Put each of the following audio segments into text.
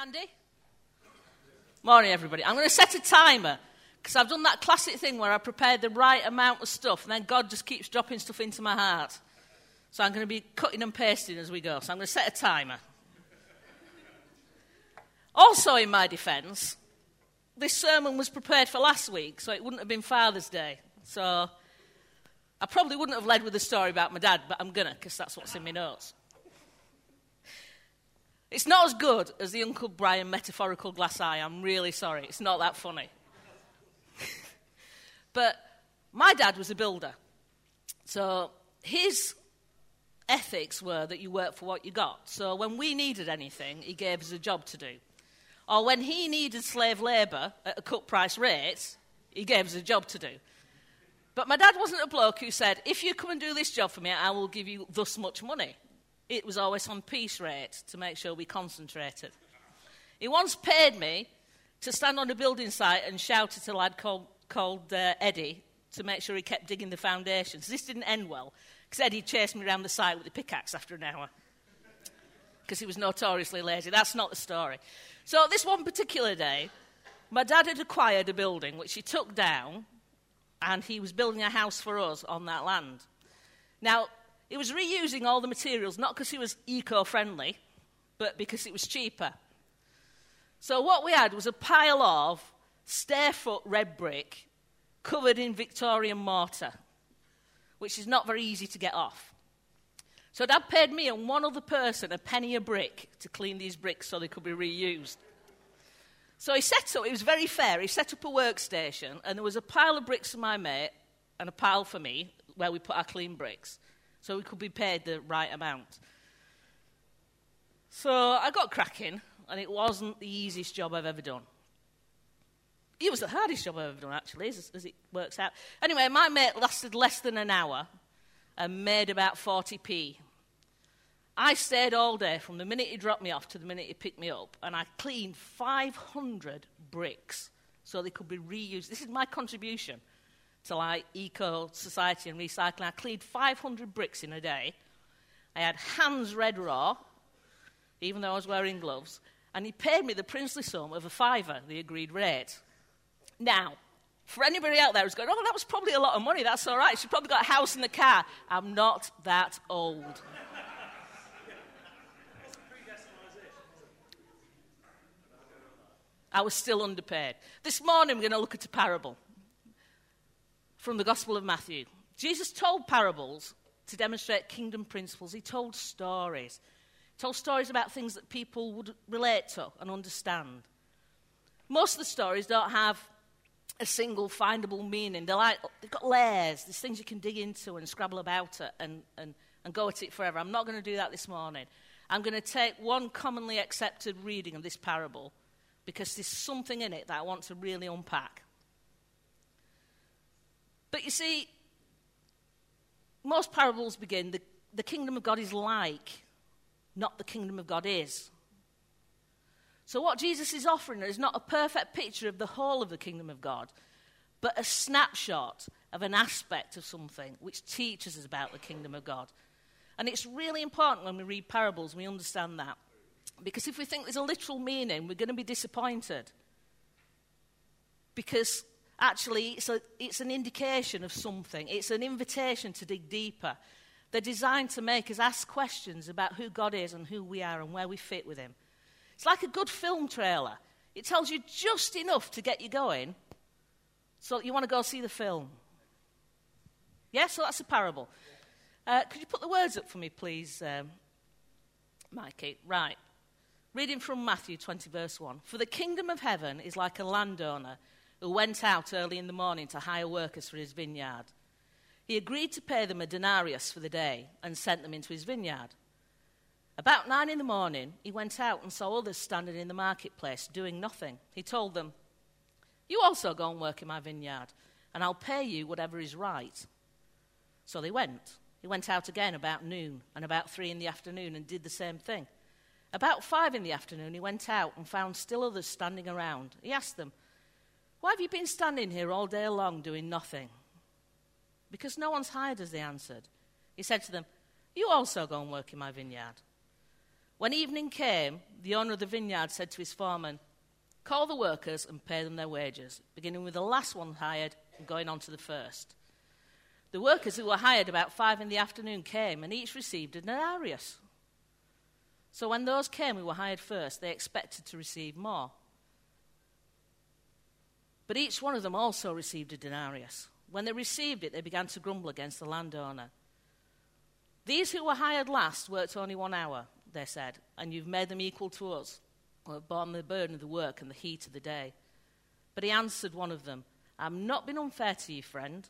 Andy. Morning, everybody. I'm going to set a timer because I've done that classic thing where I prepared the right amount of stuff and then God just keeps dropping stuff into my heart. So I'm going to be cutting and pasting as we go. So I'm going to set a timer. Also, in my defence, this sermon was prepared for last week, so it wouldn't have been Father's Day. So I probably wouldn't have led with a story about my dad, but I'm going to because that's what's in my notes. It's not as good as the Uncle Brian metaphorical glass eye. I'm really sorry. It's not that funny. but my dad was a builder. So his ethics were that you work for what you got. So when we needed anything, he gave us a job to do. Or when he needed slave labour at a cut price rate, he gave us a job to do. But my dad wasn't a bloke who said, if you come and do this job for me, I will give you thus much money. It was always on piece rate to make sure we concentrated. He once paid me to stand on a building site and shout at a lad called, called uh, Eddie to make sure he kept digging the foundations. This didn't end well, because Eddie chased me around the site with a pickaxe after an hour, because he was notoriously lazy. That's not the story. So, this one particular day, my dad had acquired a building which he took down, and he was building a house for us on that land. Now, he was reusing all the materials, not because he was eco friendly, but because it was cheaper. So, what we had was a pile of stairfoot red brick covered in Victorian mortar, which is not very easy to get off. So, Dad paid me and one other person a penny a brick to clean these bricks so they could be reused. So, he set up, it was very fair, he set up a workstation, and there was a pile of bricks for my mate and a pile for me where we put our clean bricks so we could be paid the right amount. So I got cracking, and it wasn't the easiest job I've ever done. It was the hardest job I've ever done, actually, as, as it works out. Anyway, my mate lasted less than an hour and made about 40p. I stayed all day from the minute he dropped me off to the minute he picked me up, and I cleaned 500 bricks so they could be reused. This is my contribution to like eco society and recycling. I cleaned 500 bricks in a day. I had hands red raw, even though I was wearing gloves, and he paid me the princely sum of a fiver, the agreed rate. Now, for anybody out there who's going, oh, that was probably a lot of money, that's all right. She probably got a house and a car. I'm not that old. I was still underpaid. This morning, we're going to look at a parable from the Gospel of Matthew. Jesus told parables to demonstrate kingdom principles. He told stories. He told stories about things that people would relate to and understand. Most of the stories don't have a single findable meaning. They're like, they've got layers. There's things you can dig into and scrabble about it and, and, and go at it forever. I'm not going to do that this morning. I'm going to take one commonly accepted reading of this parable because there's something in it that I want to really unpack. But you see, most parables begin the, the kingdom of God is like, not the kingdom of God is. So, what Jesus is offering is not a perfect picture of the whole of the kingdom of God, but a snapshot of an aspect of something which teaches us about the kingdom of God. And it's really important when we read parables, we understand that. Because if we think there's a literal meaning, we're going to be disappointed. Because Actually, it's, a, it's an indication of something, it's an invitation to dig deeper. They're designed to make us ask questions about who God is and who we are and where we fit with Him. It's like a good film trailer. It tells you just enough to get you going so you want to go see the film. Yeah, so that's a parable. Uh, could you put the words up for me, please, um, Mikey? Right. Reading from Matthew 20, verse 1. For the kingdom of heaven is like a landowner who went out early in the morning to hire workers for his vineyard. He agreed to pay them a denarius for the day and sent them into his vineyard. About nine in the morning, he went out and saw others standing in the marketplace doing nothing. He told them, You also go and work in my vineyard, and I'll pay you whatever is right. So they went. He went out again about noon and about three in the afternoon and did the same thing. About five in the afternoon, he went out and found still others standing around. He asked them, why have you been standing here all day long doing nothing? Because no one's hired us, they answered. He said to them, You also go and work in my vineyard. When evening came, the owner of the vineyard said to his foreman, Call the workers and pay them their wages, beginning with the last one hired and going on to the first. The workers who were hired about five in the afternoon came, and each received a denarius. So when those came who were hired first, they expected to receive more. But each one of them also received a denarius. When they received it, they began to grumble against the landowner. These who were hired last worked only one hour, they said, and you've made them equal to us, who have borne the burden of the work and the heat of the day. But he answered one of them, I've not been unfair to you, friend.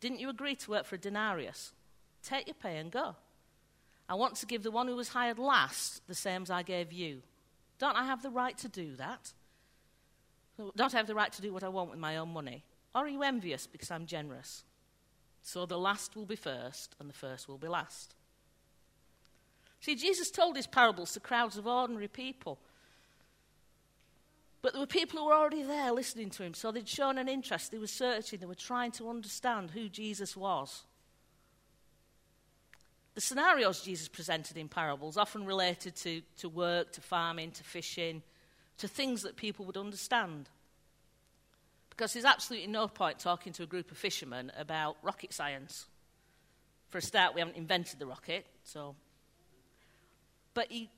Didn't you agree to work for a denarius? Take your pay and go. I want to give the one who was hired last the same as I gave you. Don't I have the right to do that? Don't I have the right to do what I want with my own money? Or are you envious because I'm generous? So the last will be first, and the first will be last. See, Jesus told his parables to crowds of ordinary people. But there were people who were already there listening to him, so they'd shown an interest. They were searching, they were trying to understand who Jesus was. The scenarios Jesus presented in parables often related to, to work, to farming, to fishing, to things that people would understand. Because there's absolutely no point talking to a group of fishermen about rocket science. For a start, we haven't invented the rocket, so. But he,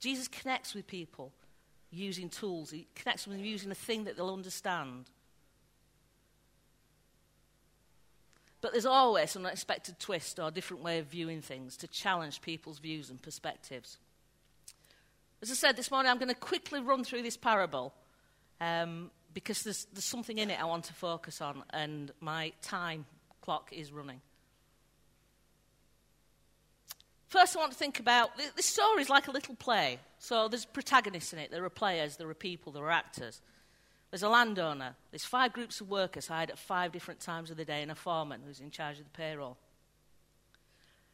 Jesus connects with people using tools, he connects with them using a thing that they'll understand. But there's always an unexpected twist or a different way of viewing things to challenge people's views and perspectives. As I said this morning, I'm going to quickly run through this parable um, because there's, there's something in it I want to focus on, and my time clock is running. First, I want to think about this story is like a little play. So there's protagonists in it. There are players, there are people, there are actors. There's a landowner. There's five groups of workers hired at five different times of the day, and a foreman who's in charge of the payroll.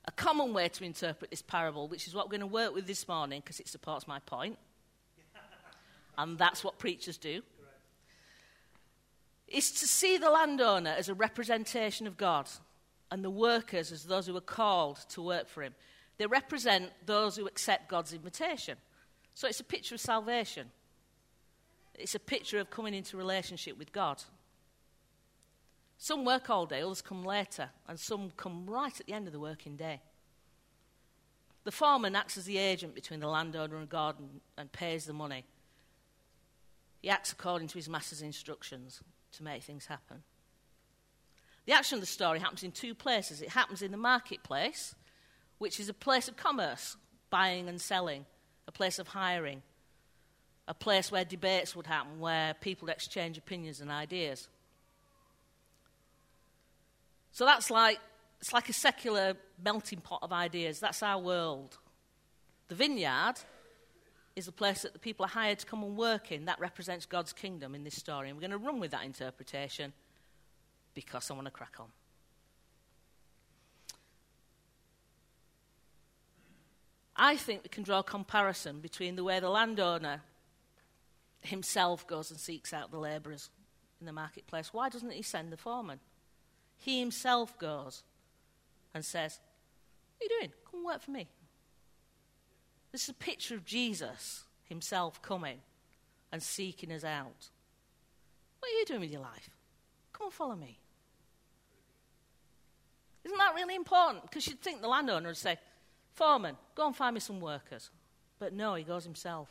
A common way to interpret this parable, which is what we're going to work with this morning because it supports my point. and that's what preachers do, is to see the landowner as a representation of God and the workers as those who are called to work for him. They represent those who accept God's invitation. So it's a picture of salvation. It's a picture of coming into relationship with God. Some work all day, others come later, and some come right at the end of the working day. The foreman acts as the agent between the landowner and and, and pays the money. He acts according to his master's instructions to make things happen. The action of the story happens in two places. It happens in the marketplace, which is a place of commerce, buying and selling, a place of hiring, a place where debates would happen, where people exchange opinions and ideas. So that's like, it's like a secular melting pot of ideas. That's our world. The vineyard is the place that the people are hired to come and work in. That represents God's kingdom in this story. And we're going to run with that interpretation because I want to crack on. I think we can draw a comparison between the way the landowner himself goes and seeks out the labourers in the marketplace. Why doesn't he send the foreman? He himself goes and says, What are you doing? Come work for me. This is a picture of Jesus himself coming and seeking us out. What are you doing with your life? Come and follow me. Isn't that really important? Because you'd think the landowner would say, Foreman, go and find me some workers. But no, he goes himself.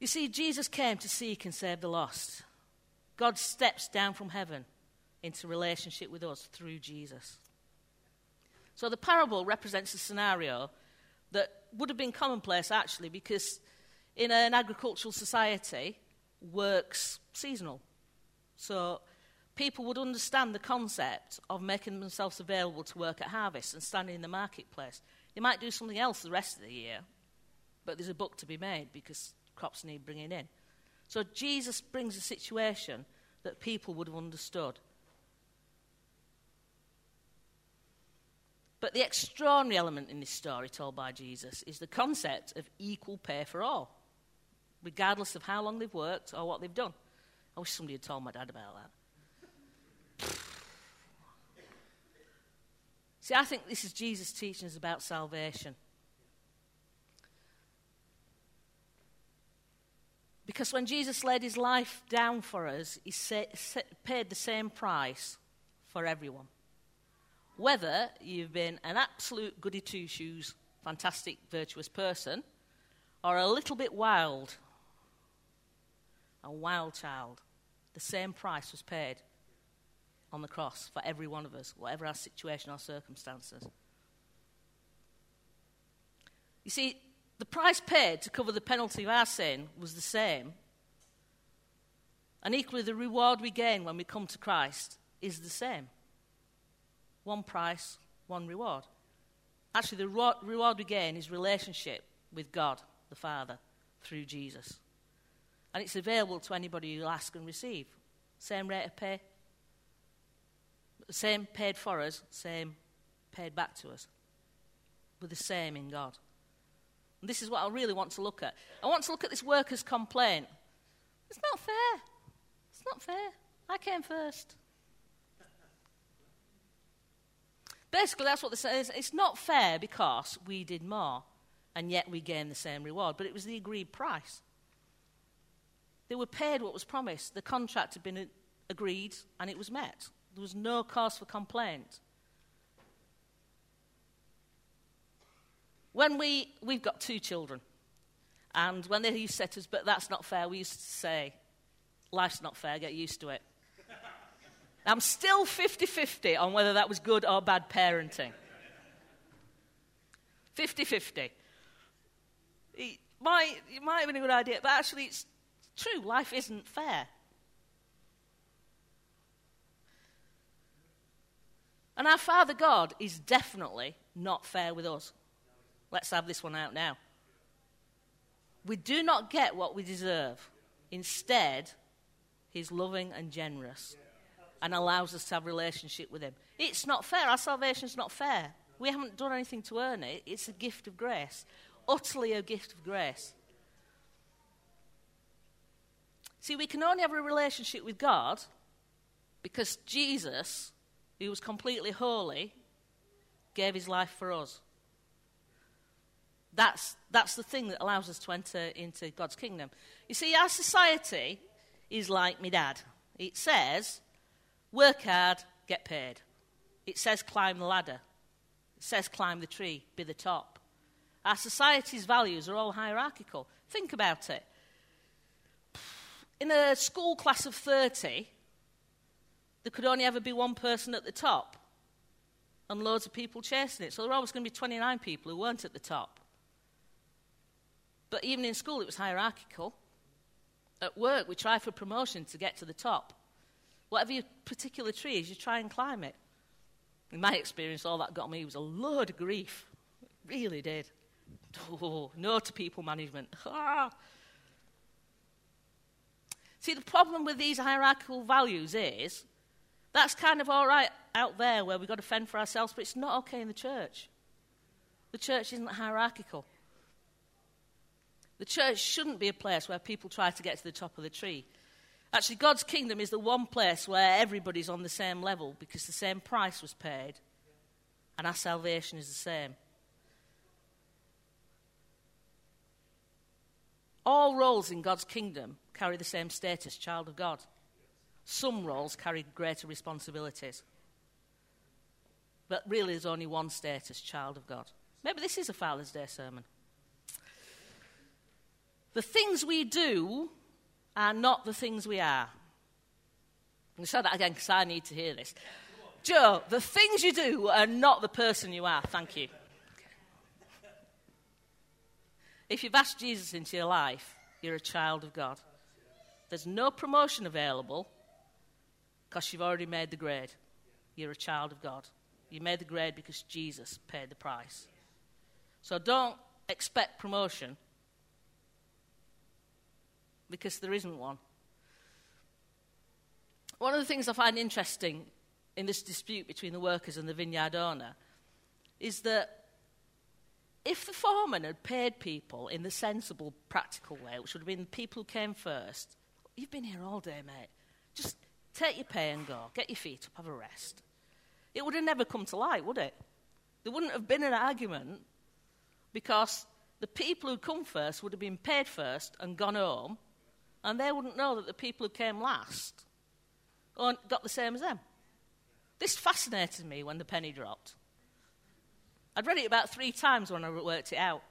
You see, Jesus came to seek and save the lost. God steps down from heaven into relationship with us through Jesus. So the parable represents a scenario that would have been commonplace actually because in an agricultural society, work's seasonal. So people would understand the concept of making themselves available to work at harvest and standing in the marketplace. They might do something else the rest of the year, but there's a book to be made because crops need bringing in. So Jesus brings a situation that people would have understood. But the extraordinary element in this story told by Jesus is the concept of equal pay for all, regardless of how long they've worked or what they've done. I wish somebody had told my dad about that. See, I think this is Jesus teaching us about salvation. Because when Jesus laid his life down for us, he paid the same price for everyone. Whether you've been an absolute goody two shoes, fantastic, virtuous person, or a little bit wild, a wild child, the same price was paid on the cross for every one of us, whatever our situation or circumstances. You see, the price paid to cover the penalty of our sin was the same. And equally, the reward we gain when we come to Christ is the same. One price, one reward. Actually, the reward we gain is relationship with God the Father through Jesus. And it's available to anybody who ask and receive. Same rate of pay. Same paid for us, same paid back to us. But the same in God. And this is what I really want to look at. I want to look at this workers' complaint. It's not fair. It's not fair. I came first. Basically, that's what this says. It's not fair because we did more, and yet we gained the same reward. But it was the agreed price. They were paid what was promised. The contract had been agreed, and it was met. There was no cause for complaint. When we, we've got two children, and when they used to say to us, but that's not fair, we used to say, life's not fair, get used to it. I'm still 50 50 on whether that was good or bad parenting. 50 50. It might, it might have been a good idea, but actually, it's true. Life isn't fair. And our Father God is definitely not fair with us. Let's have this one out now. We do not get what we deserve. Instead, He's loving and generous and allows us to have a relationship with Him. It's not fair. Our salvation is not fair. We haven't done anything to earn it. It's a gift of grace, utterly a gift of grace. See, we can only have a relationship with God because Jesus, who was completely holy, gave his life for us. That's, that's the thing that allows us to enter into God's kingdom. You see, our society is like my dad. It says, work hard, get paid. It says, climb the ladder. It says, climb the tree, be the top. Our society's values are all hierarchical. Think about it. In a school class of 30, there could only ever be one person at the top and loads of people chasing it. So there were always going to be 29 people who weren't at the top. But even in school, it was hierarchical. At work, we try for promotion to get to the top. Whatever your particular tree is, you try and climb it. In my experience, all that got me was a load of grief. It really did. Oh, no to people management. Ah. See, the problem with these hierarchical values is that's kind of all right out there where we've got to fend for ourselves, but it's not okay in the church. The church isn't hierarchical. The church shouldn't be a place where people try to get to the top of the tree. Actually, God's kingdom is the one place where everybody's on the same level because the same price was paid and our salvation is the same. All roles in God's kingdom carry the same status, child of God. Some roles carry greater responsibilities. But really, there's only one status, child of God. Maybe this is a Father's Day sermon. The things we do are not the things we are. I'm going to say that again because I need to hear this. Joe, the things you do are not the person you are. Thank you. If you've asked Jesus into your life, you're a child of God. There's no promotion available because you've already made the grade. You're a child of God. You made the grade because Jesus paid the price. So don't expect promotion because there isn't one. One of the things I find interesting in this dispute between the workers and the vineyard owner is that if the foreman had paid people in the sensible, practical way, which would have been the people who came first, you've been here all day, mate. Just take your pay and go. Get your feet up, have a rest. It would have never come to light, would it? There wouldn't have been an argument because the people who'd come first would have been paid first and gone home, and they wouldn't know that the people who came last got the same as them. This fascinated me when the penny dropped. I'd read it about three times when I worked it out.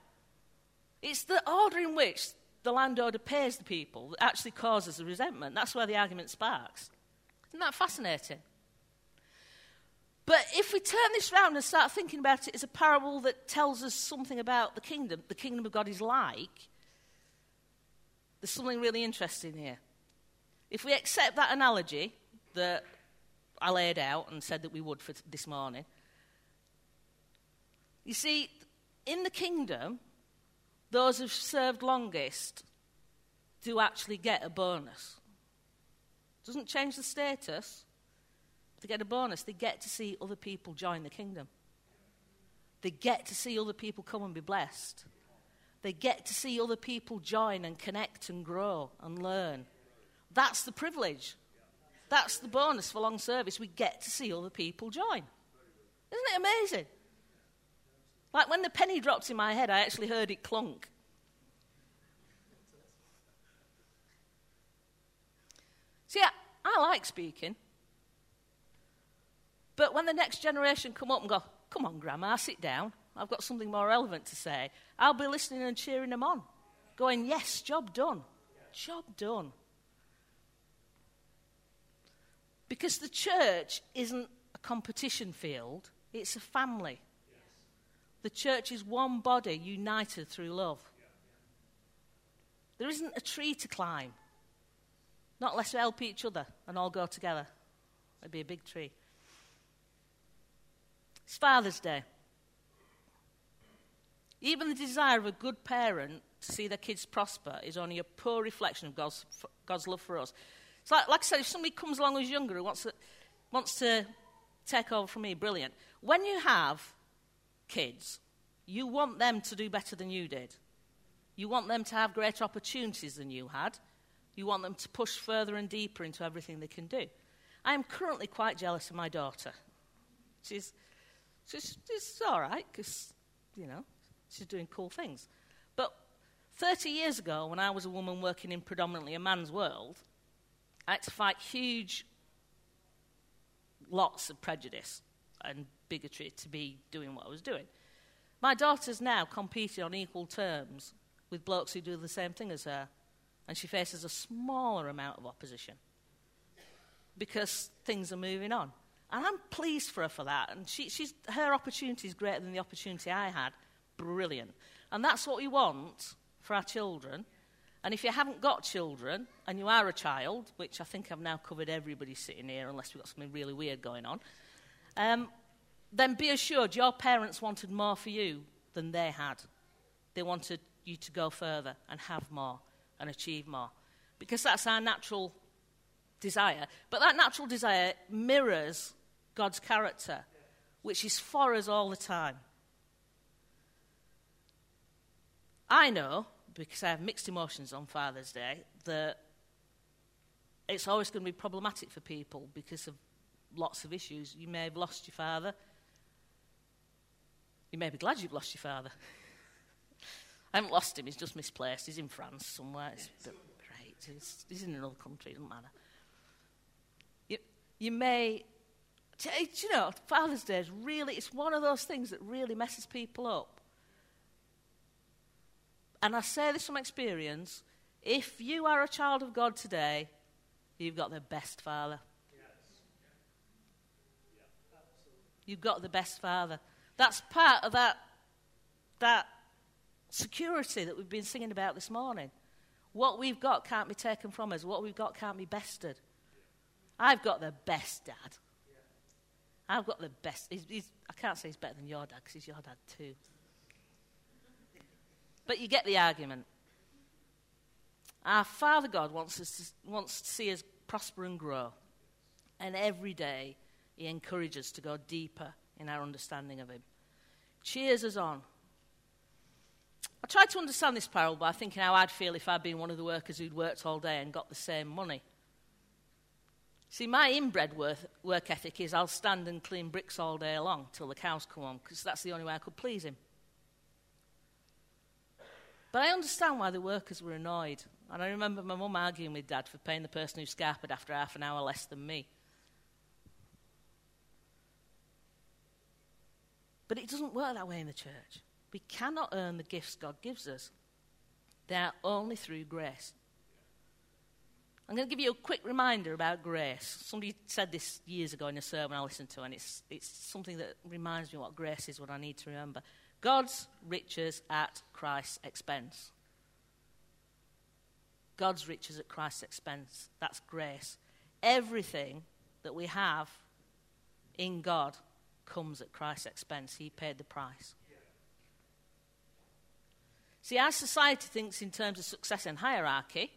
It's the order in which the landowner pays the people that actually causes the resentment. That's where the argument sparks. Isn't that fascinating? But if we turn this round and start thinking about it as a parable that tells us something about the kingdom, the kingdom of God is like, there's something really interesting here. If we accept that analogy that I laid out and said that we would for this morning, you see, in the kingdom, those who've served longest do actually get a bonus. Doesn't change the status. They get a bonus. They get to see other people join the kingdom. They get to see other people come and be blessed. They get to see other people join and connect and grow and learn. That's the privilege. That's the bonus for long service. We get to see other people join. Isn't it amazing? Like when the penny dropped in my head, I actually heard it clunk. See, I, I like speaking. But when the next generation come up and go, come on, Grandma, sit down. I've got something more relevant to say. I'll be listening and cheering them on, going, yes, job done. Job done. Because the church isn't a competition field, it's a family. The church is one body united through love. There isn't a tree to climb. Not unless we help each other and all go together. It'd be a big tree. It's Father's Day. Even the desire of a good parent to see their kids prosper is only a poor reflection of God's, God's love for us. It's like, like I said, if somebody comes along who's younger who wants to, wants to take over from me, brilliant. When you have kids, you want them to do better than you did. You want them to have greater opportunities than you had. You want them to push further and deeper into everything they can do. I am currently quite jealous of my daughter. She's, she's, she's all right because, you know, she's doing cool things. But 30 years ago, when I was a woman working in predominantly a man's world, I had to fight huge lots of prejudice and bigotry to be doing what I was doing. My daughter's now competing on equal terms with blokes who do the same thing as her, and she faces a smaller amount of opposition because things are moving on. And I'm pleased for her for that. And she, she's, her opportunity is greater than the opportunity I had. Brilliant. And that's what we want for our children. And if you haven't got children and you are a child, which I think I've now covered everybody sitting here, unless we've got something really weird going on, um, then be assured your parents wanted more for you than they had. They wanted you to go further and have more and achieve more. Because that's our natural desire. But that natural desire mirrors God's character, which is for us all the time. I know, because I have mixed emotions on Father's Day, that it's always going to be problematic for people because of lots of issues. You may have lost your father, you may be glad you've lost your father. I haven't lost him, he's just misplaced. He's in France somewhere. It's great. He's, he's in another country, it doesn't matter. You, you may, you know, Father's Day is really, it's one of those things that really messes people up. And I say this from experience if you are a child of God today, you've got the best father. You've got the best father. That's part of that, that security that we've been singing about this morning. What we've got can't be taken from us. What we've got can't be bested. I've got the best dad. I've got the best. He's, he's, I can't say he's better than your dad because he's your dad too. But you get the argument. Our Father God wants, us to, wants to see us prosper and grow. And every day, He encourages us to go deeper in our understanding of Him. Cheers us on. I tried to understand this parable by thinking how I'd feel if I'd been one of the workers who'd worked all day and got the same money. See, my inbred work, work ethic is I'll stand and clean bricks all day long till the cows come home, because that's the only way I could please him. But I understand why the workers were annoyed. And I remember my mum arguing with dad for paying the person who scarpered after half an hour less than me. But it doesn't work that way in the church. We cannot earn the gifts God gives us, they are only through grace. I'm going to give you a quick reminder about grace. Somebody said this years ago in a sermon I listened to, and it's, it's something that reminds me what grace is, what I need to remember. God's riches at Christ's expense. God's riches at Christ's expense. That's grace. Everything that we have in God comes at Christ's expense. He paid the price. See, our society thinks in terms of success and hierarchy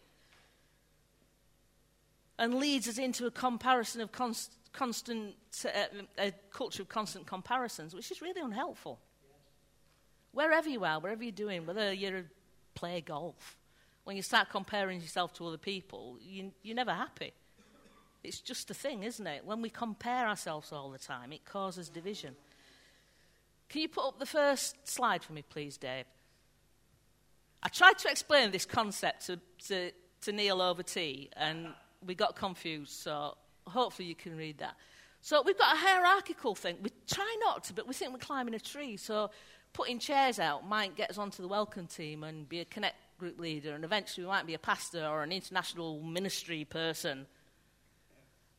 and leads us into a comparison of const, constant, uh, a culture of constant comparisons, which is really unhelpful. Wherever you are, wherever you're doing, whether you play golf, when you start comparing yourself to other people, you, you're never happy. It's just a thing, isn't it? When we compare ourselves all the time, it causes division. Can you put up the first slide for me, please, Dave? I tried to explain this concept to, to, to Neil over tea, and we got confused, so hopefully you can read that. So we've got a hierarchical thing. We try not to, but we think we're climbing a tree. So putting chairs out might get us onto the welcome team and be a connect group leader, and eventually we might be a pastor or an international ministry person.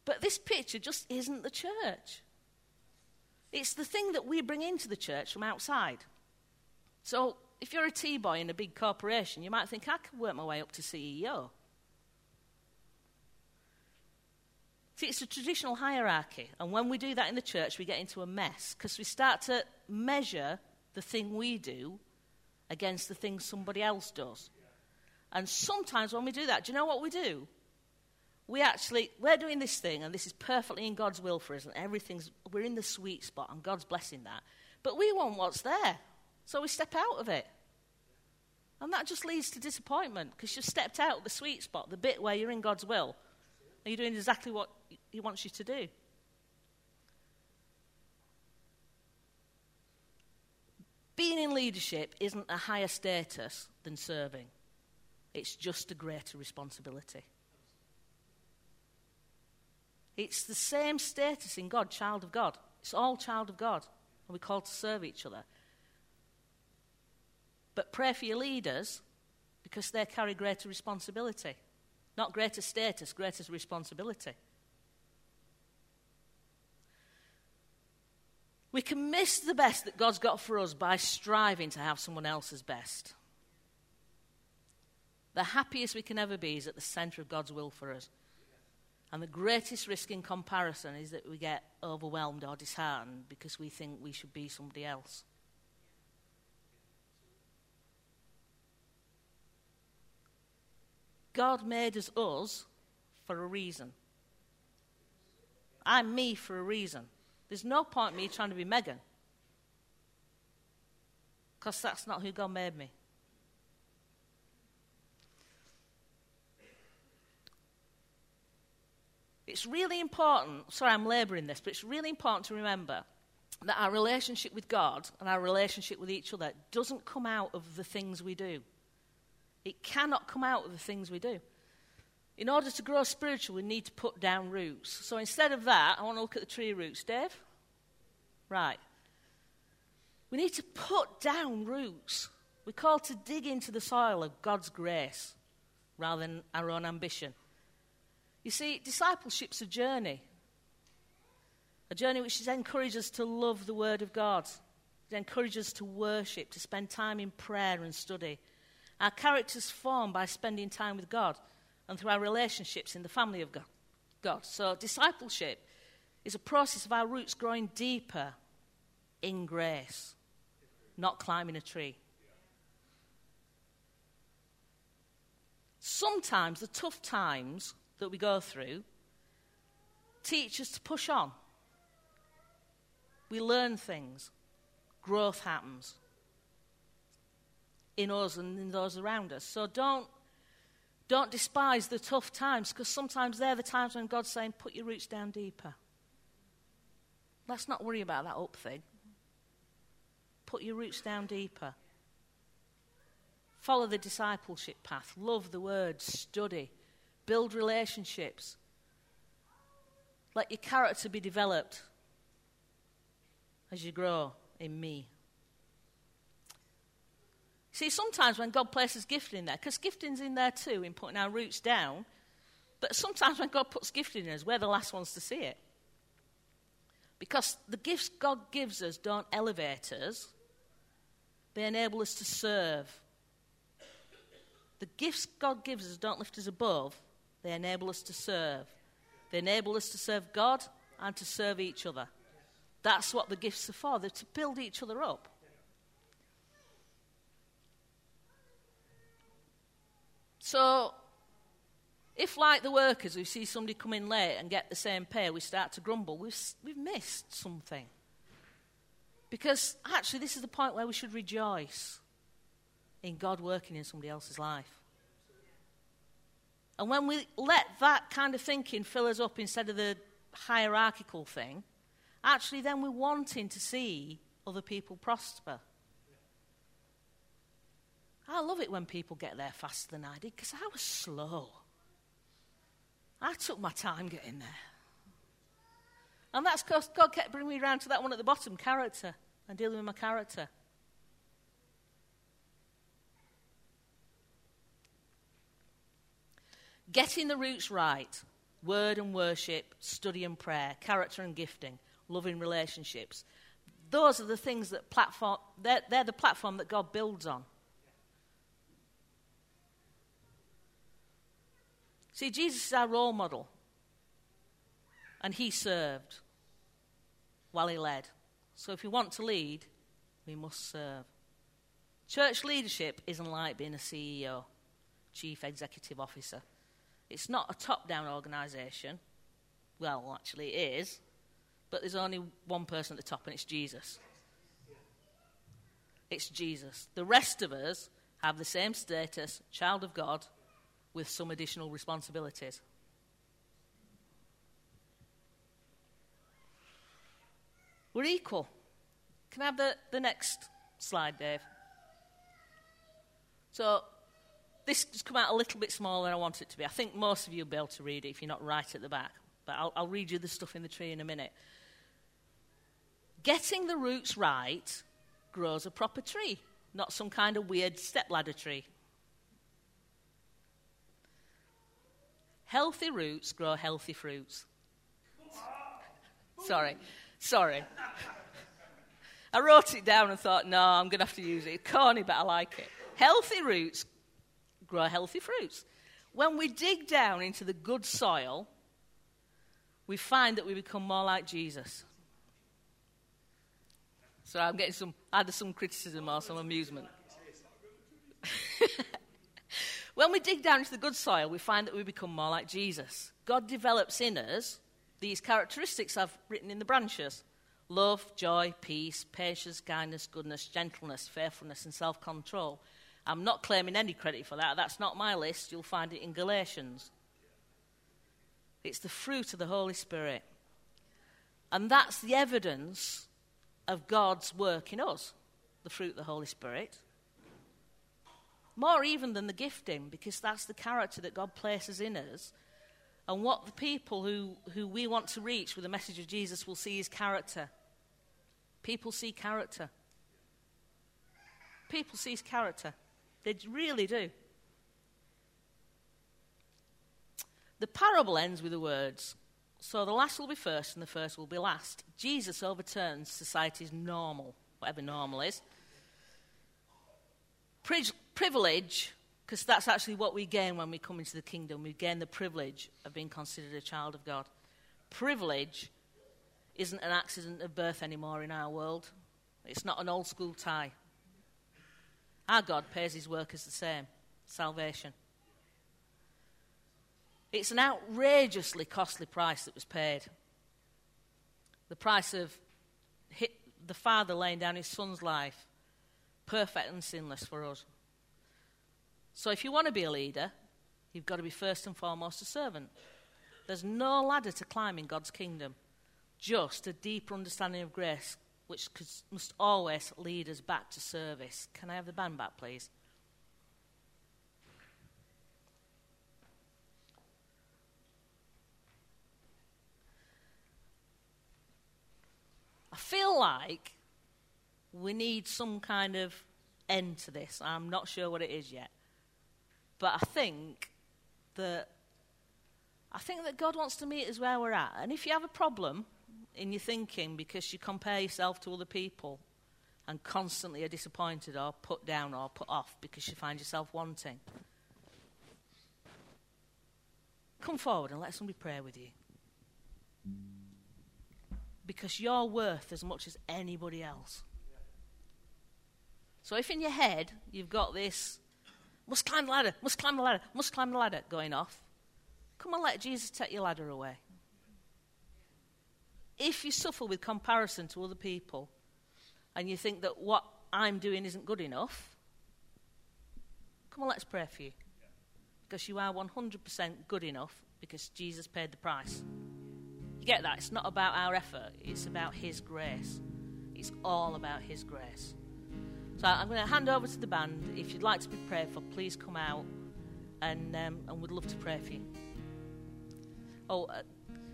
But this picture just isn't the church. It's the thing that we bring into the church from outside. So if you're a T boy in a big corporation, you might think, I can work my way up to CEO. See, it's a traditional hierarchy. And when we do that in the church, we get into a mess because we start to measure the thing we do against the thing somebody else does. And sometimes when we do that, do you know what we do? We actually, we're doing this thing, and this is perfectly in God's will for us, and everything's, we're in the sweet spot, and God's blessing that. But we want what's there. So we step out of it. And that just leads to disappointment because you've stepped out of the sweet spot, the bit where you're in God's will. And you're doing exactly what He wants you to do. Being in leadership isn't a higher status than serving, it's just a greater responsibility. It's the same status in God, child of God. It's all child of God. And we're called to serve each other. But pray for your leaders because they carry greater responsibility. Not greater status, greater responsibility. Can miss the best that God's got for us by striving to have someone else's best. The happiest we can ever be is at the center of God's will for us. And the greatest risk in comparison is that we get overwhelmed or disheartened because we think we should be somebody else. God made us us for a reason. I'm me for a reason. There's no point me trying to be Megan. Because that's not who God made me. It's really important, sorry, I'm labouring this, but it's really important to remember that our relationship with God and our relationship with each other doesn't come out of the things we do. It cannot come out of the things we do. In order to grow spiritually, we need to put down roots. So instead of that, I want to look at the tree roots. Dave? Right. We need to put down roots. We're called to dig into the soil of God's grace rather than our own ambition. You see, discipleship's a journey. A journey which encourages us to love the Word of God. It encourages us to worship, to spend time in prayer and study. Our character's formed by spending time with God and through our relationships in the family of God. So, discipleship is a process of our roots growing deeper in grace, not climbing a tree. Sometimes the tough times that we go through teach us to push on. We learn things, growth happens in us and in those around us. So don't Don't despise the tough times because sometimes they're the times when God's saying, put your roots down deeper. Let's not worry about that up thing. Put your roots down deeper. Follow the discipleship path. Love the word. Study. Build relationships. Let your character be developed as you grow in me. See, sometimes when God places gifting in there, because gifting's in there too, in putting our roots down, but sometimes when God puts gifting in us, we're the last ones to see it. Because the gifts God gives us don't elevate us, they enable us to serve. The gifts God gives us don't lift us above, they enable us to serve. They enable us to serve God and to serve each other. That's what the gifts are for, they're to build each other up. So, if, like the workers, we see somebody come in late and get the same pay, we start to grumble, we've, we've missed something. Because actually, this is the point where we should rejoice in God working in somebody else's life. And when we let that kind of thinking fill us up instead of the hierarchical thing, actually, then we're wanting to see other people prosper. I love it when people get there faster than I did because I was slow. I took my time getting there. And that's because God kept bringing me around to that one at the bottom character and dealing with my character. Getting the roots right word and worship, study and prayer, character and gifting, loving relationships. Those are the things that platform, they're, they're the platform that God builds on. See, Jesus is our role model. And he served while he led. So if we want to lead, we must serve. Church leadership isn't like being a CEO, Chief Executive Officer. It's not a top down organisation. Well, actually, it is. But there's only one person at the top, and it's Jesus. It's Jesus. The rest of us have the same status, child of God, with some additional responsibilities. We're equal. Can I have the, the next slide, Dave? So, this has come out a little bit smaller than I want it to be. I think most of you will be able to read it if you're not right at the back. But I'll, I'll read you the stuff in the tree in a minute. Getting the roots right grows a proper tree, not some kind of weird stepladder tree. Healthy roots grow healthy fruits. Sorry, sorry. I wrote it down and thought, no, I'm going to have to use it. It's corny, but I like it. Healthy roots grow healthy fruits. When we dig down into the good soil, we find that we become more like Jesus. So I'm getting some, either some criticism or some amusement. When we dig down into the good soil, we find that we become more like Jesus. God develops in us these characteristics I've written in the branches love, joy, peace, patience, kindness, goodness, gentleness, faithfulness, and self control. I'm not claiming any credit for that. That's not my list. You'll find it in Galatians. It's the fruit of the Holy Spirit. And that's the evidence of God's work in us the fruit of the Holy Spirit. More even than the gifting, because that's the character that God places in us. And what the people who, who we want to reach with the message of Jesus will see is character. People see character. People see character. They really do. The parable ends with the words So the last will be first, and the first will be last. Jesus overturns society's normal, whatever normal is privilege, because that's actually what we gain when we come into the kingdom. We gain the privilege of being considered a child of God. Privilege isn't an accident of birth anymore in our world, it's not an old school tie. Our God pays his workers the same salvation. It's an outrageously costly price that was paid. The price of the Father laying down his Son's life, perfect and sinless for us. So if you want to be a leader, You've got to be first and foremost a servant. There's no ladder to climb in God's kingdom, just a deeper understanding of grace, which must always lead us back to service. Can I have the band back, please? I feel like we need some kind of end to this. I'm not sure what it is yet. But I think that I think that God wants to meet us where we're at. And if you have a problem in your thinking because you compare yourself to other people and constantly are disappointed or put down or put off because you find yourself wanting, come forward and let somebody pray with you. Because you're worth as much as anybody else. So if in your head you've got this, must climb the ladder, must climb the ladder, must climb the ladder going off, Come and let Jesus take your ladder away. If you suffer with comparison to other people and you think that what I'm doing isn't good enough, come on, let's pray for you. Because you are 100% good enough because Jesus paid the price. You get that? It's not about our effort, it's about His grace. It's all about His grace. So I'm going to hand over to the band. If you'd like to be prayed for, please come out and, um, and we'd love to pray for you. Oh, uh,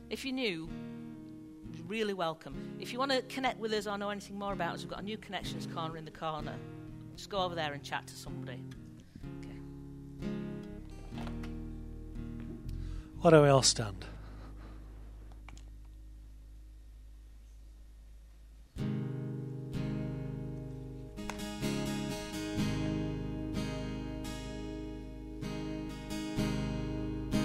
if you're new, really welcome. If you want to connect with us or know anything more about us, we've got a new connections corner in the corner. Just go over there and chat to somebody. Okay. Why don't we all stand?